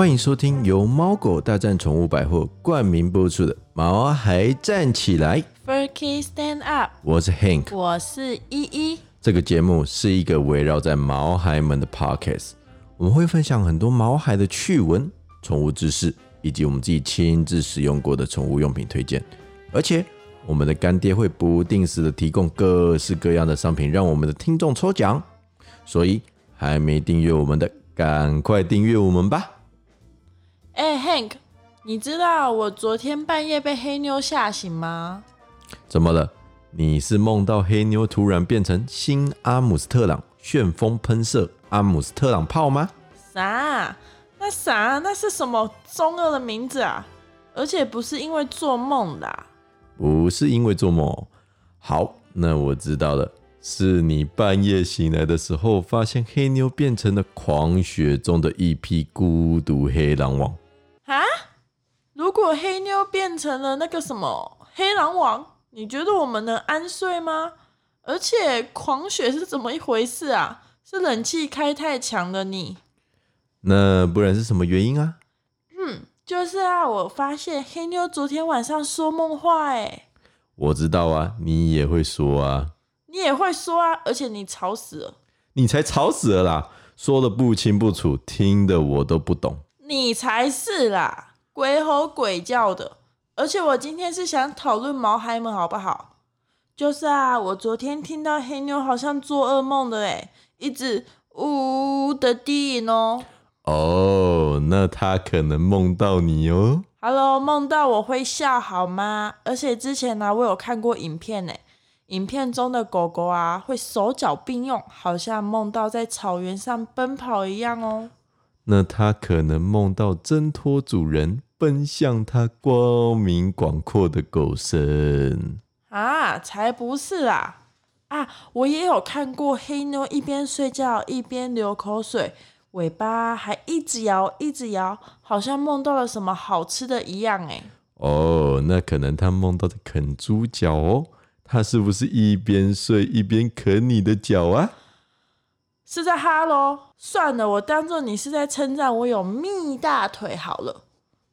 欢迎收听由猫狗大战宠物百货冠名播出的《毛孩站起来》，Furky Stand Up，我是 Hank。我是依依。这个节目是一个围绕在毛孩们的 podcast，我们会分享很多毛孩的趣闻、宠物知识，以及我们自己亲自使用过的宠物用品推荐。而且，我们的干爹会不定时的提供各式各样的商品，让我们的听众抽奖。所以，还没订阅我们的，赶快订阅我们吧！哎、h a n k 你知道我昨天半夜被黑妞吓醒吗？怎么了？你是梦到黑妞突然变成新阿姆斯特朗旋风喷射阿姆斯特朗炮吗？啥？那啥？那是什么中二的名字啊？而且不是因为做梦的啊、不是因为做梦哦。好，那我知道了，是你半夜醒来的时候，发现黑妞变成了狂雪中的一匹孤独黑狼王。啊？如果黑妞变成了那个什么黑狼王，你觉得我们能安睡吗？而且狂雪是怎么一回事啊？是冷气开太强了你？那不然是什么原因啊？嗯就是啊，我发现黑妞昨天晚上说梦话，哎，我知道啊，你也会说啊，你也会说啊，而且你吵死了，你才吵死了啦，说的不清不楚，听的我都不懂。你才是啦，鬼吼鬼叫的。而且我今天是想讨论毛孩们好不好？就是啊，我昨天听到黑妞好像做噩梦的，哎，一直呜呜的低吟哦。哦，那他可能梦到你哦。Hello，梦到我会笑好吗？而且之前呢、我有看过影片呢，影片中的狗狗啊会手脚并用，好像梦到在草原上奔跑一样哦。那他可能梦到挣脱主人，奔向他光明广阔的狗身。啊，才不是啦！啊，我也有看过黑妞一边睡觉一边流口水，尾巴还一直摇一直摇，好像梦到了什么好吃的一样哎。哦，那可能他梦到在啃猪脚哦。他是不是一边睡一边啃你的脚啊？是在哈喽？算了，我当做你是在称赞我有蜜大腿好了。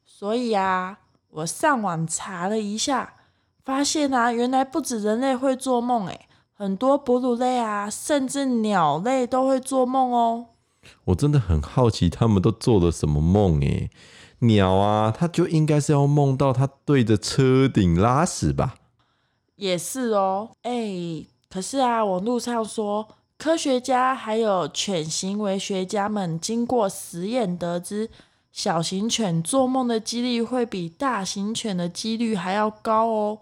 所以啊，我上网查了一下，发现啊，原来不止人类会做梦，诶，很多哺乳类啊，甚至鸟类都会做梦哦。我真的很好奇，他们都做了什么梦诶？鸟啊，它就应该是要梦到它对着车顶拉屎吧？也是哦，哎，可是啊，网络上说，科学家还有犬行为学家们经过实验得知，小型犬做梦的几率会比大型犬的几率还要高哦。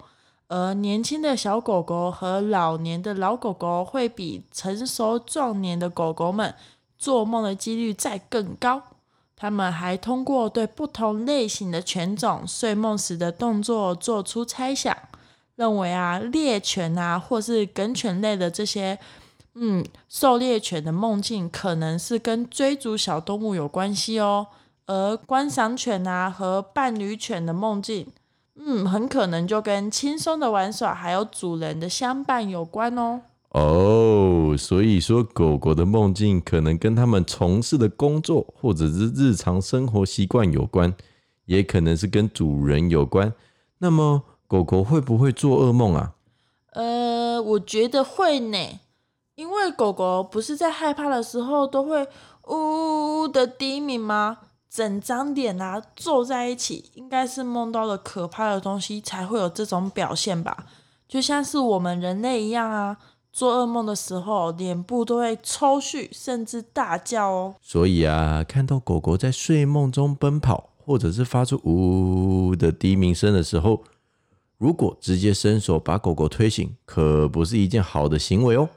而年轻的小狗狗和老年的老狗狗会比成熟壮年的狗狗们做梦的几率再更高。他们还通过对不同类型的犬种睡梦时的动作做出猜想。认为啊，猎犬啊，或是梗犬类的这些，嗯，狩猎犬的梦境可能是跟追逐小动物有关系哦。而观赏犬啊和伴侣犬的梦境，嗯，很可能就跟轻松的玩耍还有主人的相伴有关哦。哦，所以说狗狗的梦境可能跟他们从事的工作或者是日常生活习惯有关，也可能是跟主人有关。那么狗狗会不会做噩梦啊？呃，我觉得会呢，因为狗狗不是在害怕的时候都会呜呜呜的低鸣吗？整张脸啊皱在一起，应该是梦到了可怕的东西才会有这种表现吧？就像是我们人类一样啊，做噩梦的时候脸部都会抽搐，甚至大叫哦。所以啊，看到狗狗在睡梦中奔跑，或者是发出呜呜的低鸣声的时候，如果直接伸手把狗狗推醒，可不是一件好的行为哦。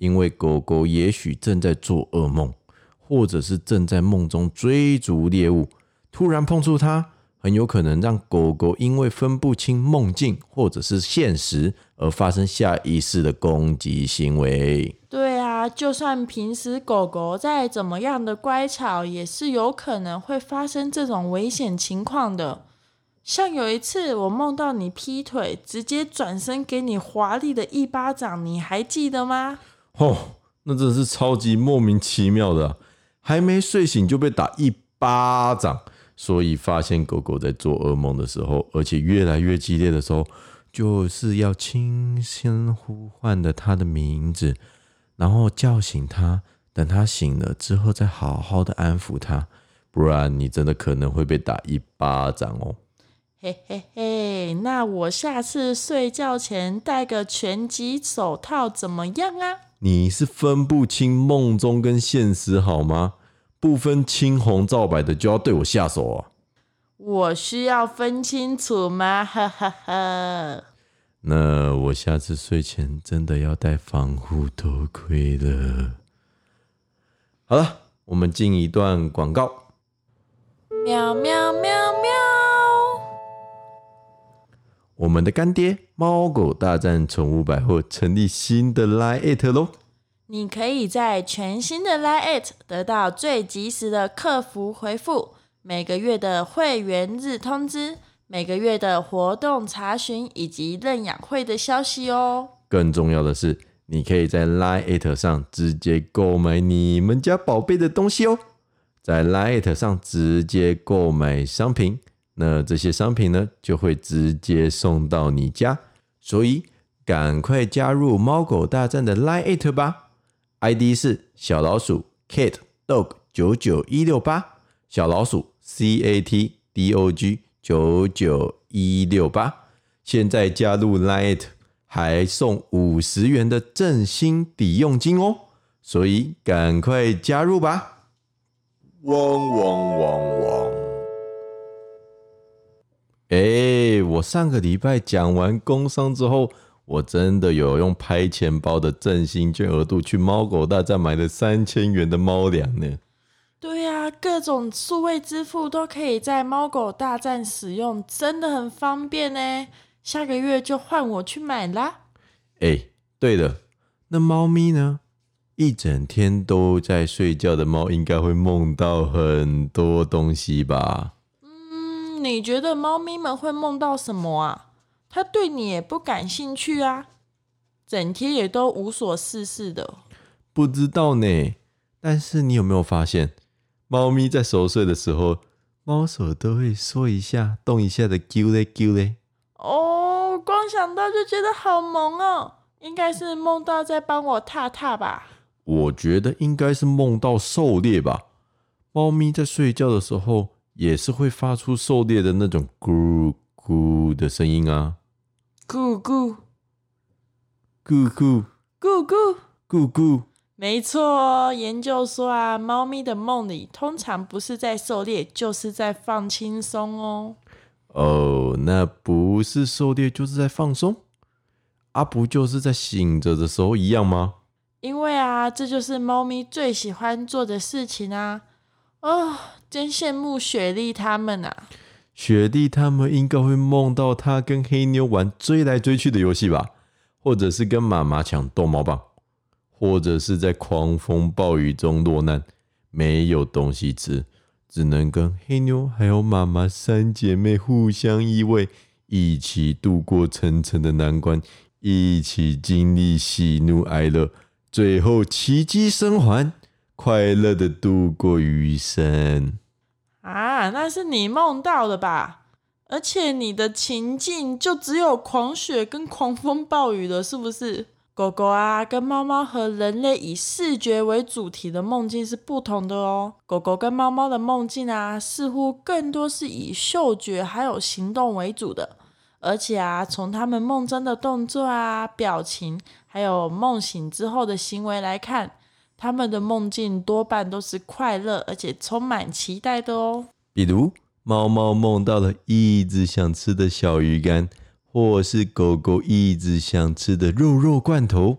因为狗狗也许正在做噩梦，或者是正在梦中追逐猎物，突然碰触它，很有可能让狗狗因为分不清梦境或者是现实而发生下意识的攻击行为。对啊，就算平时狗狗再怎么样的乖巧，也是有可能会发生这种危险情况的。像有一次我梦到你劈腿，直接转身给你华丽的一巴掌，你还记得吗？哦，那真的是超级莫名其妙的、还没睡醒就被打一巴掌。所以发现狗狗在做噩梦的时候，而且越来越激烈的时候，就是要轻声呼唤的它的名字，然后叫醒它，等它醒了之后再好好的安抚它，不然你真的可能会被打一巴掌哦。嘿嘿嘿，那我下次睡觉前戴个拳击手套怎么样啊？你是分不清梦中跟现实好吗？不分青红皂白的就要对我下手啊！我需要分清楚吗？哈哈哈。那我下次睡前真的要戴防护头盔了。好了，我们进一段广告。喵喵喵我们的干爹猫狗大战宠物百货成立新的 Line It 喽！你可以在全新的 Line It 得到最及时的客服回复，每个月的会员日通知，每个月的活动查询以及认养会的消息哦。更重要的是，你可以在 Line It 上直接购买你们家宝贝的东西哦，在 Line It 上直接购买商品。那这些商品呢，就会直接送到你家，所以赶快加入猫狗大战的 Line It 吧！ID 是小老鼠 Cat Dog 九九一六八，小老鼠 C A T D O G 九九一六八。现在加入 Line It 还送五十元的振兴抵用金哦，所以赶快加入吧！汪汪汪汪！哎，我上个礼拜讲完工商之后，我真的有用拍钱包的振兴券额度去猫狗大战买了三千元的猫粮呢。对呀，各种数位支付都可以在猫狗大战使用，真的很方便呢。下个月就换我去买啦。哎，对了，那猫咪呢？一整天都在睡觉的猫，应该会梦到很多东西吧？你觉得猫咪们会梦到什么啊？它对你也不感兴趣啊，整天也都无所事事的。不知道呢，但是你有没有发现，猫咪在熟睡的时候，猫手都会缩一下、动一下的啾嘞啾嘞。哦，光想到就觉得好萌哦，应该是梦到在帮我踏踏吧？我觉得应该是梦到狩猎吧。猫咪在睡觉的时候。也是会发出狩猎的那种咕咕的声音啊，咕咕咕咕咕咕咕咕，没错，研究说啊，猫咪的梦里通常不是在狩猎，就是在放轻松哦。哦，那不是狩猎就是在放松，啊，不就是在醒着的时候一样吗？因为啊，这就是猫咪最喜欢做的事情啊。哦，真羡慕雪莉他们啊！雪莉他们应该会梦到他跟黑妞玩追来追去的游戏吧，或者是跟妈妈抢逗猫棒，或者是在狂风暴雨中落难，没有东西吃，只能跟黑妞还有妈妈三姐妹互相依偎，一起度过层层的难关，一起经历喜怒哀乐，最后奇迹生还。快乐的度过余生啊！那是你梦到的吧？而且你的情境就只有狂雪跟狂风暴雨了，是不是？狗狗啊，跟猫猫和人类以视觉为主题的梦境是不同的哦。狗狗跟猫猫的梦境啊，似乎更多是以嗅觉还有行动为主的，而且啊，从他们梦中的动作啊、表情，还有梦醒之后的行为来看。他们的梦境多半都是快乐而且充满期待的哦。比如，猫猫梦到了一直想吃的小鱼干，或是狗狗一直想吃的肉肉罐头。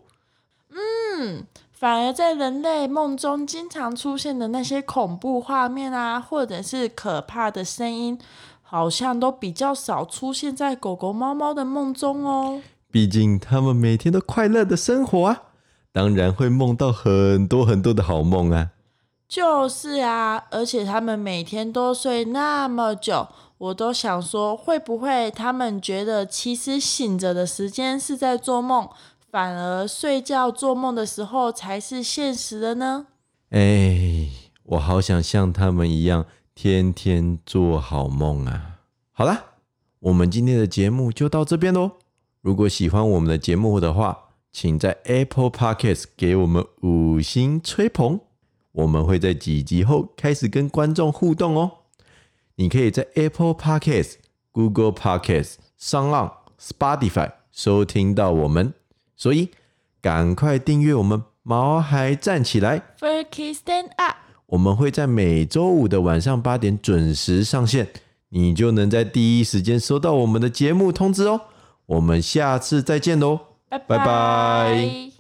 嗯，反而在人类梦中经常出现的那些恐怖画面啊，或者是可怕的声音，好像都比较少出现在狗狗、猫猫的梦中哦。毕竟，它们每天都快乐的生活啊。当然会梦到很多很多的好梦啊！就是啊，而且他们每天都睡那么久，我都想说，会不会他们觉得其实醒着的时间是在做梦，反而睡觉做梦的时候才是现实的呢？哎，我好想像他们一样，天天做好梦啊！好啦，我们今天的节目就到这边喽。如果喜欢我们的节目的话，请在 Apple Podcast 给我们五星吹捧，我们会在几集后开始跟观众互动哦。你可以在 Apple Podcast、Google Podcast、上浪、Spotify 收听到我们，所以赶快订阅我们毛孩站起来。Furky stand up，我们会在每周五的晚上八点准时上线，你就能在第一时间收到我们的节目通知哦。我们下次再见喽，拜拜。